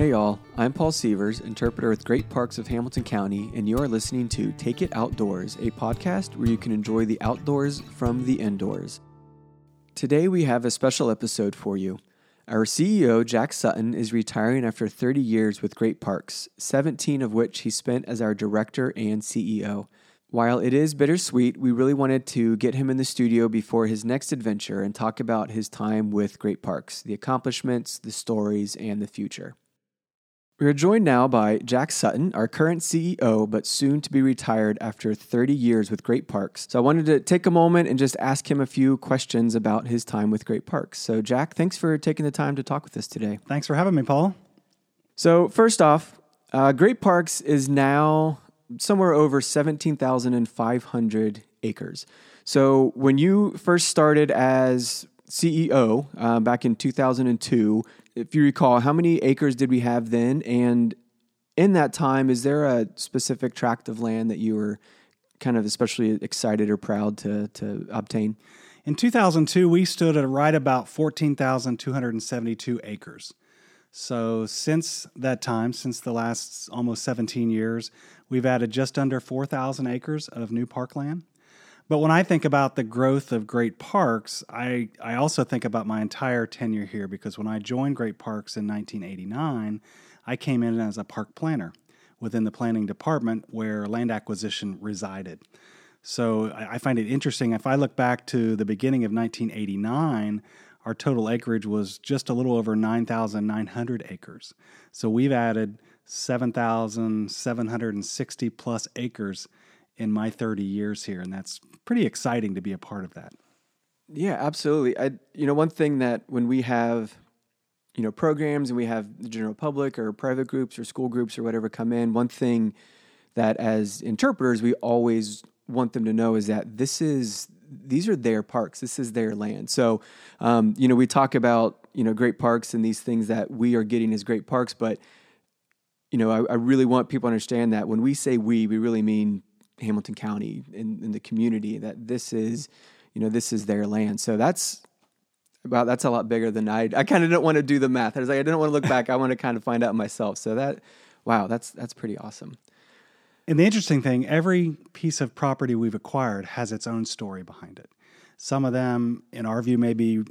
Hey y'all, I'm Paul Sievers, interpreter with Great Parks of Hamilton County, and you are listening to Take It Outdoors, a podcast where you can enjoy the outdoors from the indoors. Today we have a special episode for you. Our CEO, Jack Sutton, is retiring after 30 years with Great Parks, 17 of which he spent as our director and CEO. While it is bittersweet, we really wanted to get him in the studio before his next adventure and talk about his time with Great Parks, the accomplishments, the stories, and the future. We are joined now by Jack Sutton, our current CEO, but soon to be retired after 30 years with Great Parks. So I wanted to take a moment and just ask him a few questions about his time with Great Parks. So, Jack, thanks for taking the time to talk with us today. Thanks for having me, Paul. So, first off, uh, Great Parks is now somewhere over 17,500 acres. So, when you first started as CEO uh, back in 2002, if you recall, how many acres did we have then? And in that time, is there a specific tract of land that you were kind of especially excited or proud to, to obtain? In 2002, we stood at right about 14,272 acres. So, since that time, since the last almost 17 years, we've added just under 4,000 acres of new parkland. But when I think about the growth of Great Parks, I, I also think about my entire tenure here because when I joined Great Parks in 1989, I came in as a park planner within the planning department where land acquisition resided. So I, I find it interesting. If I look back to the beginning of 1989, our total acreage was just a little over 9,900 acres. So we've added 7,760 plus acres in my 30 years here, and that's pretty exciting to be a part of that. Yeah, absolutely. I, you know, one thing that when we have, you know, programs and we have the general public or private groups or school groups or whatever come in, one thing that as interpreters we always want them to know is that this is these are their parks. This is their land. So, um, you know, we talk about you know great parks and these things that we are getting as great parks, but you know, I, I really want people to understand that when we say we, we really mean Hamilton County in, in the community that this is, you know, this is their land. So that's wow, that's a lot bigger than I. I kind of didn't want to do the math. I was like, I didn't want to look back. I want to kind of find out myself. So that, wow, that's that's pretty awesome. And the interesting thing, every piece of property we've acquired has its own story behind it. Some of them, in our view, may be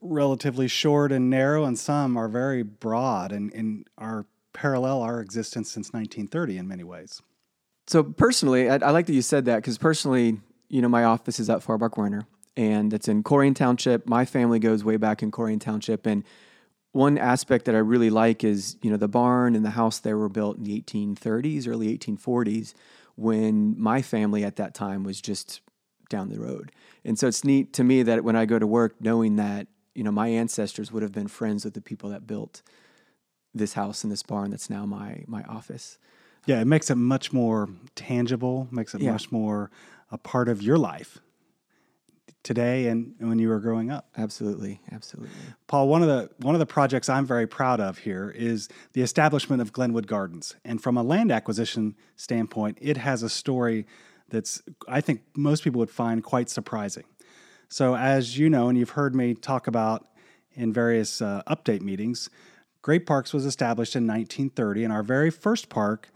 relatively short and narrow, and some are very broad and, and are parallel our existence since 1930 in many ways. So personally, I, I like that you said that because personally, you know, my office is at Farbach Werner and it's in Colerain Township. My family goes way back in Colerain Township. And one aspect that I really like is, you know, the barn and the house there were built in the 1830s, early 1840s, when my family at that time was just down the road. And so it's neat to me that when I go to work, knowing that, you know, my ancestors would have been friends with the people that built this house and this barn that's now my my office. Yeah, it makes it much more tangible, makes it yeah. much more a part of your life today and when you were growing up. Absolutely, absolutely. Paul, one of the one of the projects I'm very proud of here is the establishment of Glenwood Gardens. And from a land acquisition standpoint, it has a story that's I think most people would find quite surprising. So as you know and you've heard me talk about in various uh, update meetings, Great Parks was established in 1930 and our very first park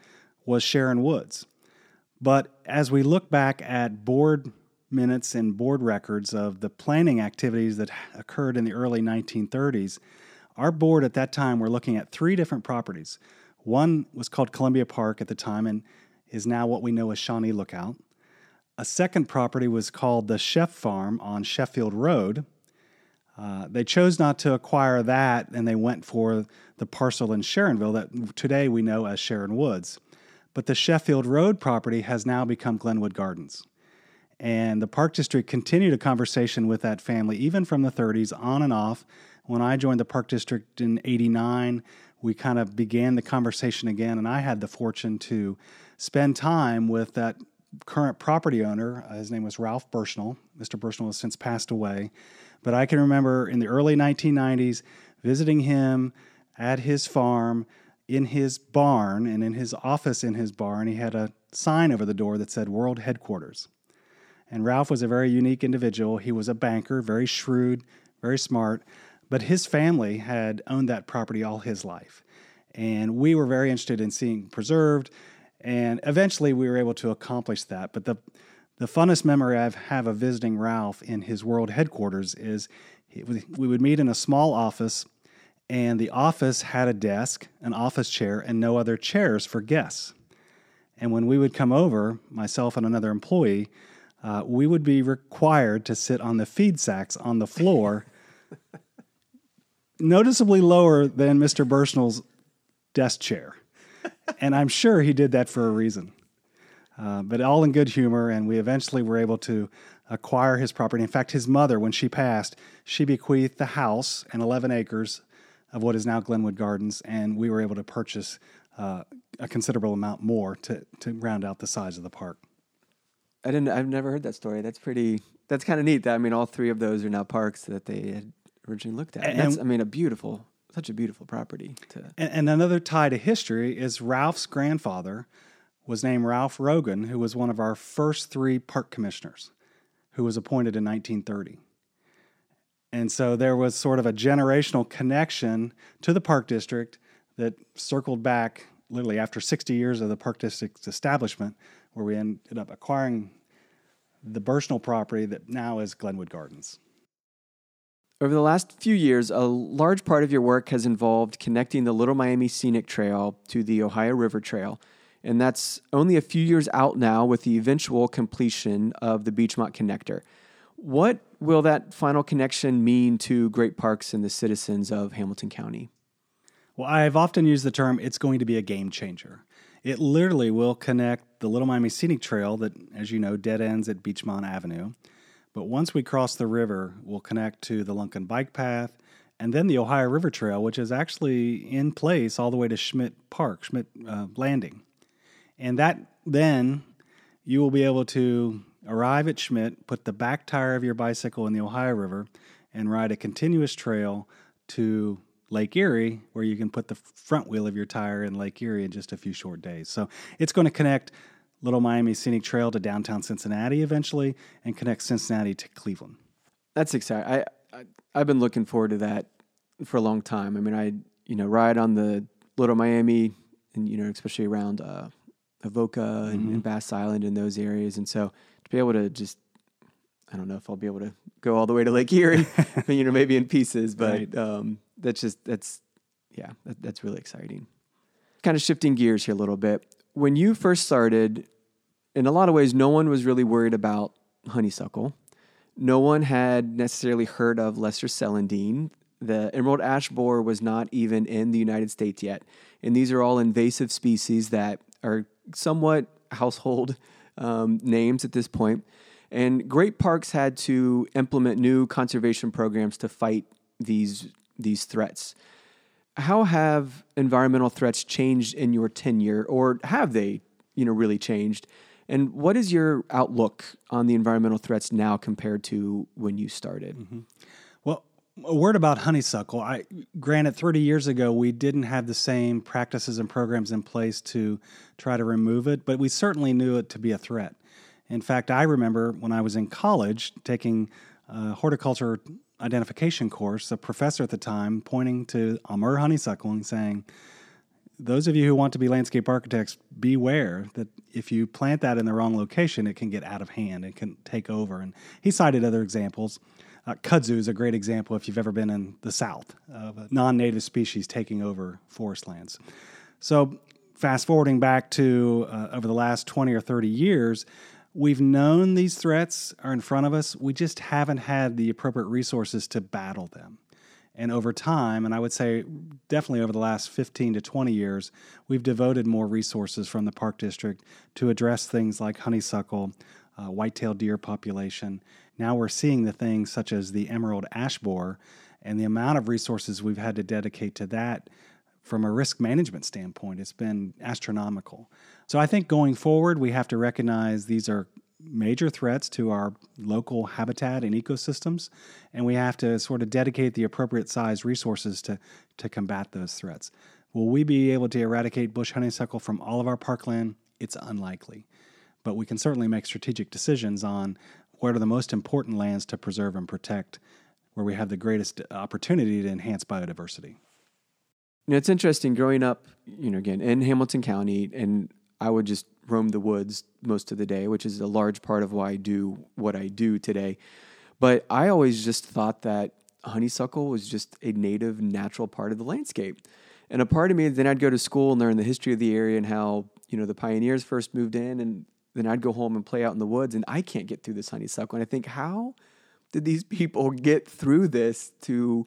was Sharon Woods. But as we look back at board minutes and board records of the planning activities that occurred in the early 1930s, our board at that time were looking at three different properties. One was called Columbia Park at the time and is now what we know as Shawnee Lookout. A second property was called the Sheff Farm on Sheffield Road. Uh, they chose not to acquire that and they went for the parcel in Sharonville that today we know as Sharon Woods. But the Sheffield Road property has now become Glenwood Gardens. And the Park District continued a conversation with that family, even from the 30s, on and off. When I joined the Park District in 89, we kind of began the conversation again, and I had the fortune to spend time with that current property owner. Uh, his name was Ralph Burschnell. Mr. Burschnell has since passed away. But I can remember in the early 1990s visiting him at his farm in his barn and in his office in his barn, he had a sign over the door that said World Headquarters. And Ralph was a very unique individual. He was a banker, very shrewd, very smart, but his family had owned that property all his life. And we were very interested in seeing preserved. And eventually we were able to accomplish that. But the, the funnest memory I have of visiting Ralph in his world headquarters is we would meet in a small office, and the office had a desk, an office chair, and no other chairs for guests. And when we would come over, myself and another employee, uh, we would be required to sit on the feed sacks on the floor, noticeably lower than Mr. Bursnell's desk chair. and I'm sure he did that for a reason. Uh, but all in good humor, and we eventually were able to acquire his property. In fact, his mother, when she passed, she bequeathed the house and 11 acres of what is now Glenwood Gardens, and we were able to purchase uh, a considerable amount more to, to round out the size of the park. I didn't. I've never heard that story. That's pretty. That's kind of neat. That I mean, all three of those are now parks that they had originally looked at. And, that's, I mean, a beautiful, such a beautiful property. To and, and another tie to history is Ralph's grandfather was named Ralph Rogan, who was one of our first three park commissioners, who was appointed in 1930. And so there was sort of a generational connection to the park district that circled back literally after 60 years of the park district's establishment, where we ended up acquiring the Bursnell property that now is Glenwood Gardens. Over the last few years, a large part of your work has involved connecting the Little Miami Scenic Trail to the Ohio River Trail. And that's only a few years out now with the eventual completion of the Beechmont Connector. What will that final connection mean to great parks and the citizens of Hamilton County? Well, I've often used the term it's going to be a game changer. It literally will connect the Little Miami Scenic Trail, that, as you know, dead ends at Beechmont Avenue. But once we cross the river, we'll connect to the Lunken Bike Path and then the Ohio River Trail, which is actually in place all the way to Schmidt Park, Schmidt uh, Landing. And that then you will be able to arrive at Schmidt, put the back tire of your bicycle in the Ohio River, and ride a continuous trail to Lake Erie, where you can put the front wheel of your tire in Lake Erie in just a few short days. So it's going to connect Little Miami Scenic Trail to downtown Cincinnati eventually, and connect Cincinnati to Cleveland. That's exciting. I, I I've been looking forward to that for a long time. I mean, I you know ride on the Little Miami, and you know especially around uh, Avoca and, mm-hmm. and Bass Island and those areas, and so to be able to just I don't know if I'll be able to go all the way to Lake Erie, you know, maybe in pieces, but right. um, that's just that's yeah, that, that's really exciting. Kind of shifting gears here a little bit. When you first started, in a lot of ways, no one was really worried about honeysuckle. No one had necessarily heard of lesser celandine. The emerald ash borer was not even in the United States yet, and these are all invasive species that are somewhat household um, names at this point. And great parks had to implement new conservation programs to fight these these threats. How have environmental threats changed in your tenure, or have they, you know, really changed? And what is your outlook on the environmental threats now compared to when you started? Mm-hmm. A word about honeysuckle. I granted 30 years ago we didn't have the same practices and programs in place to try to remove it, but we certainly knew it to be a threat. In fact, I remember when I was in college taking a horticulture identification course, a professor at the time pointing to Amur honeysuckle and saying, those of you who want to be landscape architects, beware that if you plant that in the wrong location, it can get out of hand. and can take over. And he cited other examples. Uh, kudzu is a great example if you've ever been in the South of a non native species taking over forest lands. So, fast forwarding back to uh, over the last 20 or 30 years, We've known these threats are in front of us. We just haven't had the appropriate resources to battle them. And over time, and I would say definitely over the last 15 to 20 years, we've devoted more resources from the Park District to address things like honeysuckle, uh, white-tailed deer population. Now we're seeing the things such as the emerald ash borer, and the amount of resources we've had to dedicate to that from a risk management standpoint, it's been astronomical. So I think going forward, we have to recognize these are major threats to our local habitat and ecosystems, and we have to sort of dedicate the appropriate size resources to, to combat those threats. Will we be able to eradicate bush honeysuckle from all of our parkland? It's unlikely. But we can certainly make strategic decisions on what are the most important lands to preserve and protect, where we have the greatest opportunity to enhance biodiversity. You know, it's interesting growing up, you know, again in Hamilton County, and I would just roam the woods most of the day, which is a large part of why I do what I do today. But I always just thought that honeysuckle was just a native, natural part of the landscape. And a part of me, then I'd go to school and learn the history of the area and how, you know, the pioneers first moved in. And then I'd go home and play out in the woods. And I can't get through this honeysuckle. And I think, how did these people get through this to,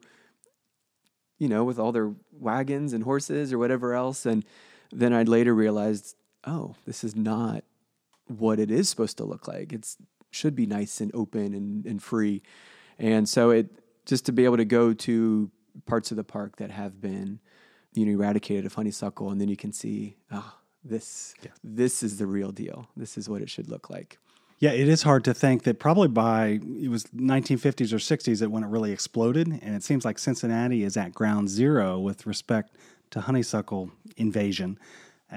you know, with all their wagons and horses or whatever else? And then I'd later realized, oh, this is not what it is supposed to look like. It should be nice and open and, and free. And so it just to be able to go to parts of the park that have been, you know, eradicated of honeysuckle, and then you can see, oh, this yeah. this is the real deal. This is what it should look like. Yeah, it is hard to think that probably by it was 1950s or 60s that when it really exploded, and it seems like Cincinnati is at ground zero with respect to honeysuckle invasion.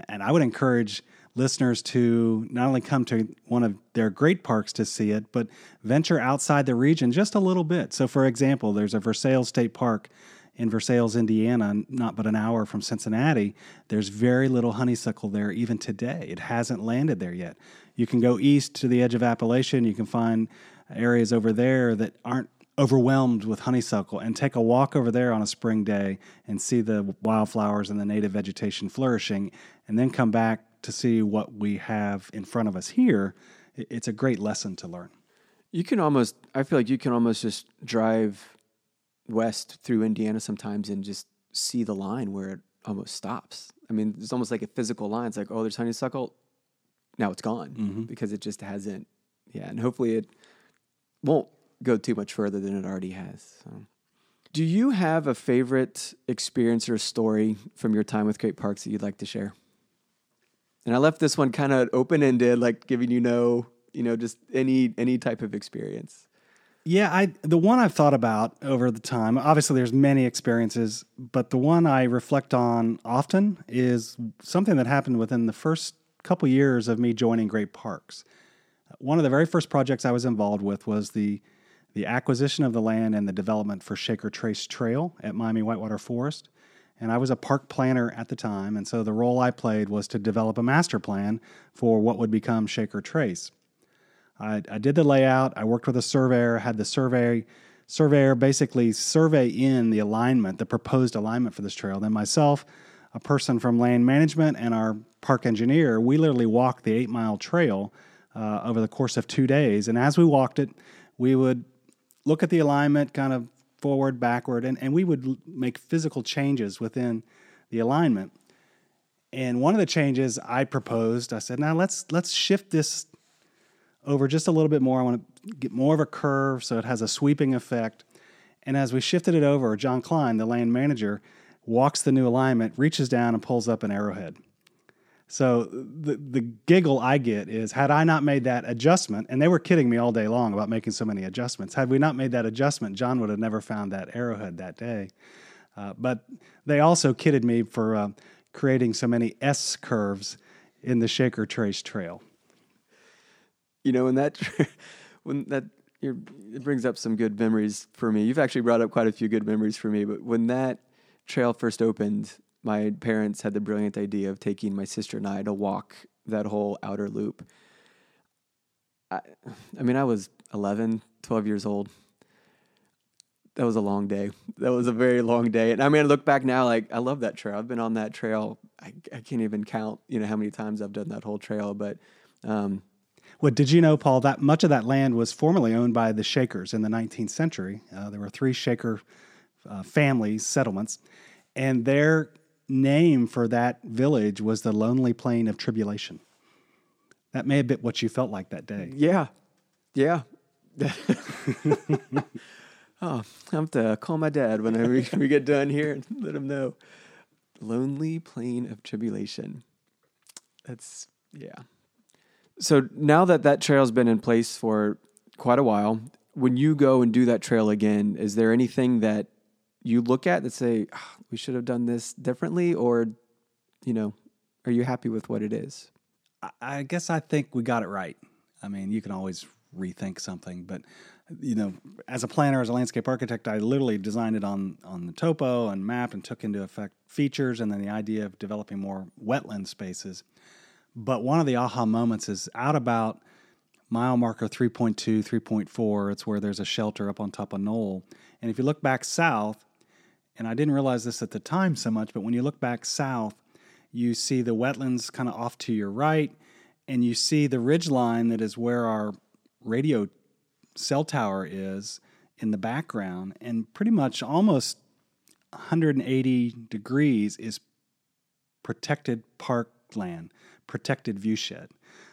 And I would encourage listeners to not only come to one of their great parks to see it, but venture outside the region just a little bit. So, for example, there's a Versailles State Park in Versailles, Indiana, not but an hour from Cincinnati. There's very little honeysuckle there even today. It hasn't landed there yet. You can go east to the edge of Appalachian. You can find areas over there that aren't overwhelmed with honeysuckle and take a walk over there on a spring day and see the wildflowers and the native vegetation flourishing and then come back to see what we have in front of us here, it's a great lesson to learn. You can almost, I feel like you can almost just drive west through Indiana sometimes and just see the line where it almost stops. I mean, it's almost like a physical line. It's like, oh, there's honeysuckle. Now it's gone mm-hmm. because it just hasn't. Yeah. And hopefully it won't go too much further than it already has. So. Do you have a favorite experience or story from your time with Great Parks that you'd like to share? And I left this one kind of open ended, like giving you no, you know, just any any type of experience. Yeah, I the one I've thought about over the time. Obviously, there's many experiences, but the one I reflect on often is something that happened within the first couple years of me joining Great Parks. One of the very first projects I was involved with was the the acquisition of the land and the development for Shaker Trace Trail at Miami Whitewater Forest. And I was a park planner at the time, and so the role I played was to develop a master plan for what would become Shaker Trace. I, I did the layout. I worked with a surveyor, had the survey surveyor basically survey in the alignment, the proposed alignment for this trail. Then myself, a person from land management, and our park engineer, we literally walked the eight mile trail uh, over the course of two days. And as we walked it, we would look at the alignment, kind of forward, backward, and, and we would make physical changes within the alignment. And one of the changes I proposed, I said, now let's let's shift this over just a little bit more. I want to get more of a curve so it has a sweeping effect. And as we shifted it over, John Klein, the land manager, walks the new alignment, reaches down and pulls up an arrowhead. So the the giggle I get is had I not made that adjustment, and they were kidding me all day long about making so many adjustments. Had we not made that adjustment, John would have never found that arrowhead that day. Uh, but they also kidded me for uh, creating so many S curves in the Shaker Trace Trail. You know, when that when that it brings up some good memories for me. You've actually brought up quite a few good memories for me. But when that trail first opened, my parents had the brilliant idea of taking my sister and I to walk that whole outer loop. I, I mean, I was 11, 12 years old. That was a long day. That was a very long day. And I mean, I look back now, like, I love that trail. I've been on that trail. I, I can't even count, you know, how many times I've done that whole trail. But, um, well, did you know, Paul, that much of that land was formerly owned by the Shakers in the 19th century? Uh, there were three Shaker uh, families, settlements, and their name for that village was the Lonely Plain of Tribulation. That may have been what you felt like that day. Yeah. Yeah. oh, I have to call my dad whenever we get done here and let him know. Lonely Plain of Tribulation. That's, yeah. So now that that trail's been in place for quite a while, when you go and do that trail again, is there anything that you look at that say oh, we should have done this differently, or you know, are you happy with what it is? I guess I think we got it right. I mean, you can always rethink something, but you know, as a planner, as a landscape architect, I literally designed it on on the topo and map and took into effect features and then the idea of developing more wetland spaces. But one of the aha moments is out about mile marker 3.2, 3.4. It's where there's a shelter up on top of Knoll. And if you look back south, and I didn't realize this at the time so much, but when you look back south, you see the wetlands kind of off to your right, and you see the ridge line that is where our radio cell tower is in the background, and pretty much almost 180 degrees is protected parkland, protected viewshed.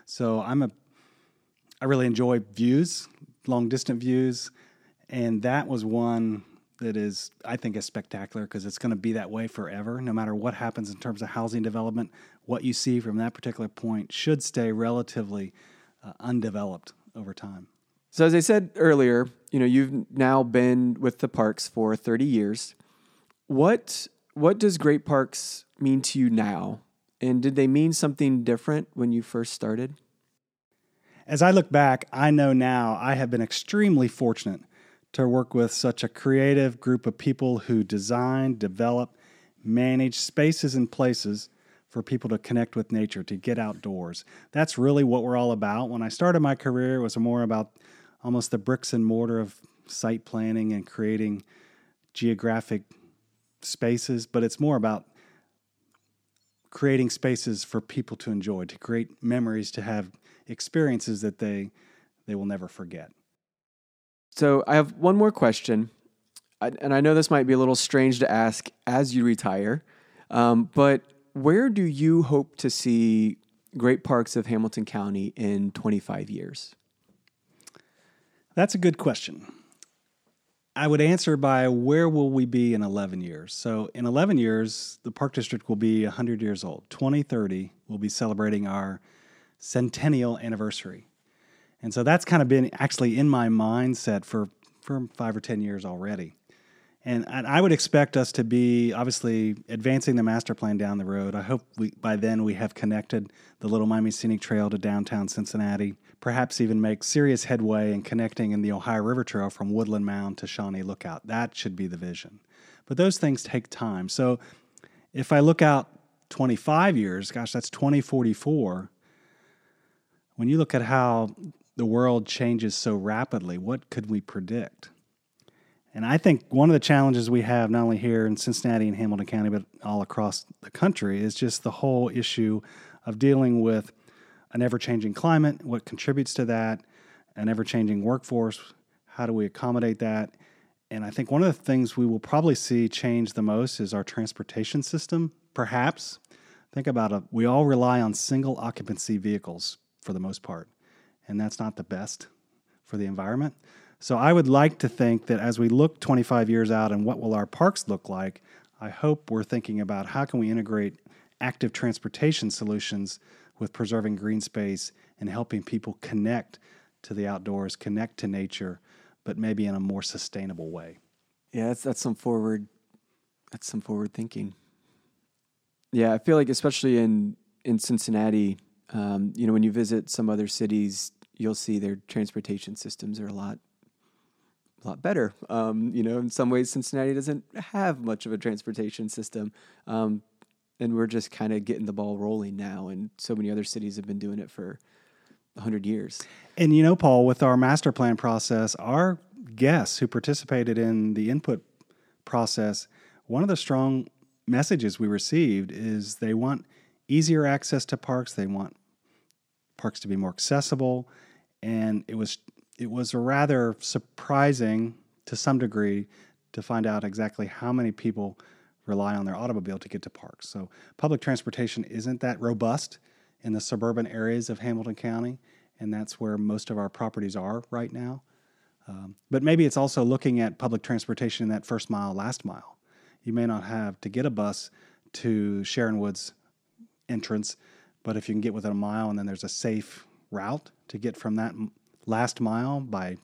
So I'm a I really enjoy views, long distant views, and that was one that is I think is spectacular because it's going to be that way forever no matter what happens in terms of housing development. What you see from that particular point should stay relatively uh, undeveloped over time. So as i said earlier you know you've now been with the parks for 30 years. What what does great parks mean to you now and did they mean something different when you first started as i look back i know now i have been extremely fortunate to work with such a creative group of people who design, develop, manage spaces and places for people to connect with nature, to get outdoors. That's really what we're all about. When I started my career, it was more about almost the bricks and mortar of site planning and creating geographic spaces, but it's more about creating spaces for people to enjoy, to create memories, to have experiences that they they will never forget. So I have one more question, and I know this might be a little strange to ask as you retire, um, but where do you hope to see great parks of Hamilton County in 25 years? That's a good question. I would answer by where will we be in 11 years? So, in 11 years, the Park District will be 100 years old. 2030, we'll be celebrating our centennial anniversary. And so that's kind of been actually in my mindset for, for five or 10 years already. And, I would expect us to be obviously advancing the master plan down the road. I hope we, by then we have connected the Little Miami Scenic Trail to downtown Cincinnati, perhaps even make serious headway in connecting in the Ohio River Trail from Woodland Mound to Shawnee Lookout. That should be the vision. But those things take time. So if I look out 25 years, gosh, that's 2044. When you look at how the world changes so rapidly, what could we predict? And I think one of the challenges we have, not only here in Cincinnati and Hamilton County, but all across the country, is just the whole issue of dealing with an ever changing climate, what contributes to that, an ever changing workforce, how do we accommodate that? And I think one of the things we will probably see change the most is our transportation system, perhaps. Think about it. We all rely on single occupancy vehicles for the most part and that's not the best for the environment. So I would like to think that as we look 25 years out and what will our parks look like, I hope we're thinking about how can we integrate active transportation solutions with preserving green space and helping people connect to the outdoors, connect to nature, but maybe in a more sustainable way. Yeah, that's that's some forward that's some forward thinking. Yeah, I feel like especially in in Cincinnati, um, you know, when you visit some other cities, you'll see their transportation systems are a lot a lot better. Um, you know, in some ways, Cincinnati doesn't have much of a transportation system, um, and we're just kind of getting the ball rolling now. And so many other cities have been doing it for hundred years. And you know, Paul, with our master plan process, our guests who participated in the input process, one of the strong messages we received is they want easier access to parks. They want parks to be more accessible, and it was it was rather surprising to some degree to find out exactly how many people rely on their automobile to get to parks. So public transportation isn't that robust in the suburban areas of Hamilton County, and that's where most of our properties are right now. Um, but maybe it's also looking at public transportation in that first mile, last mile. You may not have to get a bus to Sharon Woods entrance but if you can get within a mile and then there's a safe route to get from that last mile by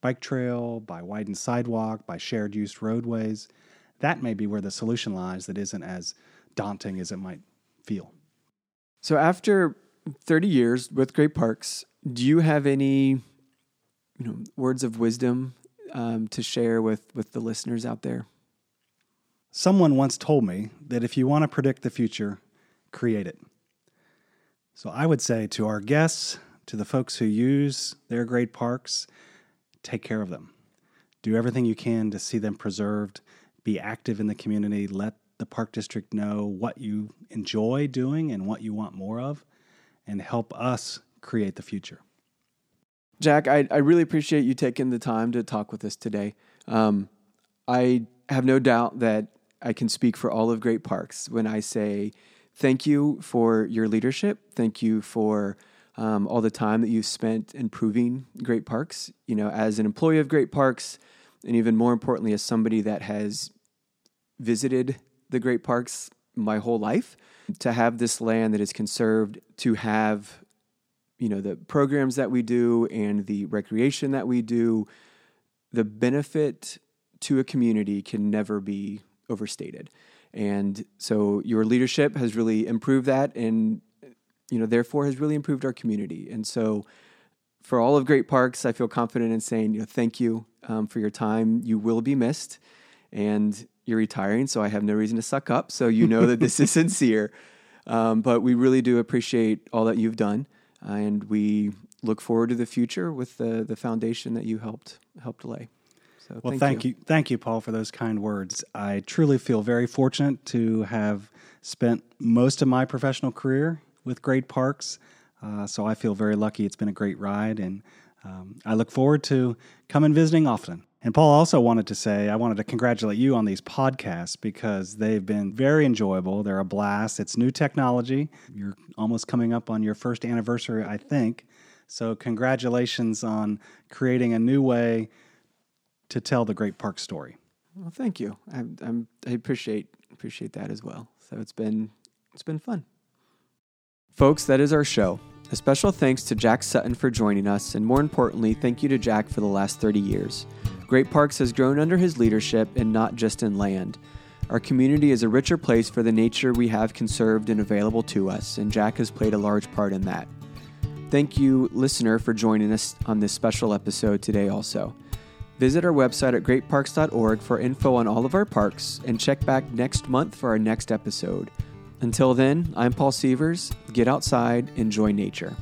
bike trail, by widened sidewalk, by shared use roadways, that may be where the solution lies that isn't as daunting as it might feel. So after 30 years with Great Parks, do you have any you know, words of wisdom um, to share with with the listeners out there? Someone once told me that if you want to predict the future, create it. So I would say to our guests, to the folks who use their great parks, take care of them. Do everything you can to see them preserved. Be active in the community. Let the park district know what you enjoy doing and what you want more of, and help us create the future. Jack, I, I really appreciate you taking the time to talk with us today. Um, I have no doubt that I can speak for all of Great Parks when I say thank you for your leadership. Thank you for um, all the time that you've spent improving Great Parks. You know, as an employee of Great Parks, and even more importantly, as somebody that has visited the Great Parks my whole life, to have this land that is conserved, to have you know the programs that we do and the recreation that we do, the benefit to a community can never be overstated. And so your leadership has really improved that and you know therefore has really improved our community. And so for all of Great Parks, I feel confident in saying, you know, thank you um, for your time. You will be missed, and you're retiring, so I have no reason to suck up. So you know that this is sincere. Um, but we really do appreciate all that you've done, uh, and we look forward to the future with the the foundation that you helped helped lay. So well, thank, thank you. you. thank you, Paul, for those kind words. I truly feel very fortunate to have spent most of my professional career with Great Parks. Uh, so I feel very lucky. It's been a great ride, and um, I look forward to coming visiting often. And Paul also wanted to say, I wanted to congratulate you on these podcasts because they've been very enjoyable. They're a blast. It's new technology. You're almost coming up on your first anniversary, I think. So, congratulations on creating a new way to tell the Great Park story. Well, thank you. I, I'm, I appreciate appreciate that as well. So it's been it's been fun. Folks, that is our show. A special thanks to Jack Sutton for joining us, and more importantly, thank you to Jack for the last 30 years. Great Parks has grown under his leadership and not just in land. Our community is a richer place for the nature we have conserved and available to us, and Jack has played a large part in that. Thank you, listener, for joining us on this special episode today, also. Visit our website at greatparks.org for info on all of our parks and check back next month for our next episode. Until then, I'm Paul Sievers. Get outside, enjoy nature.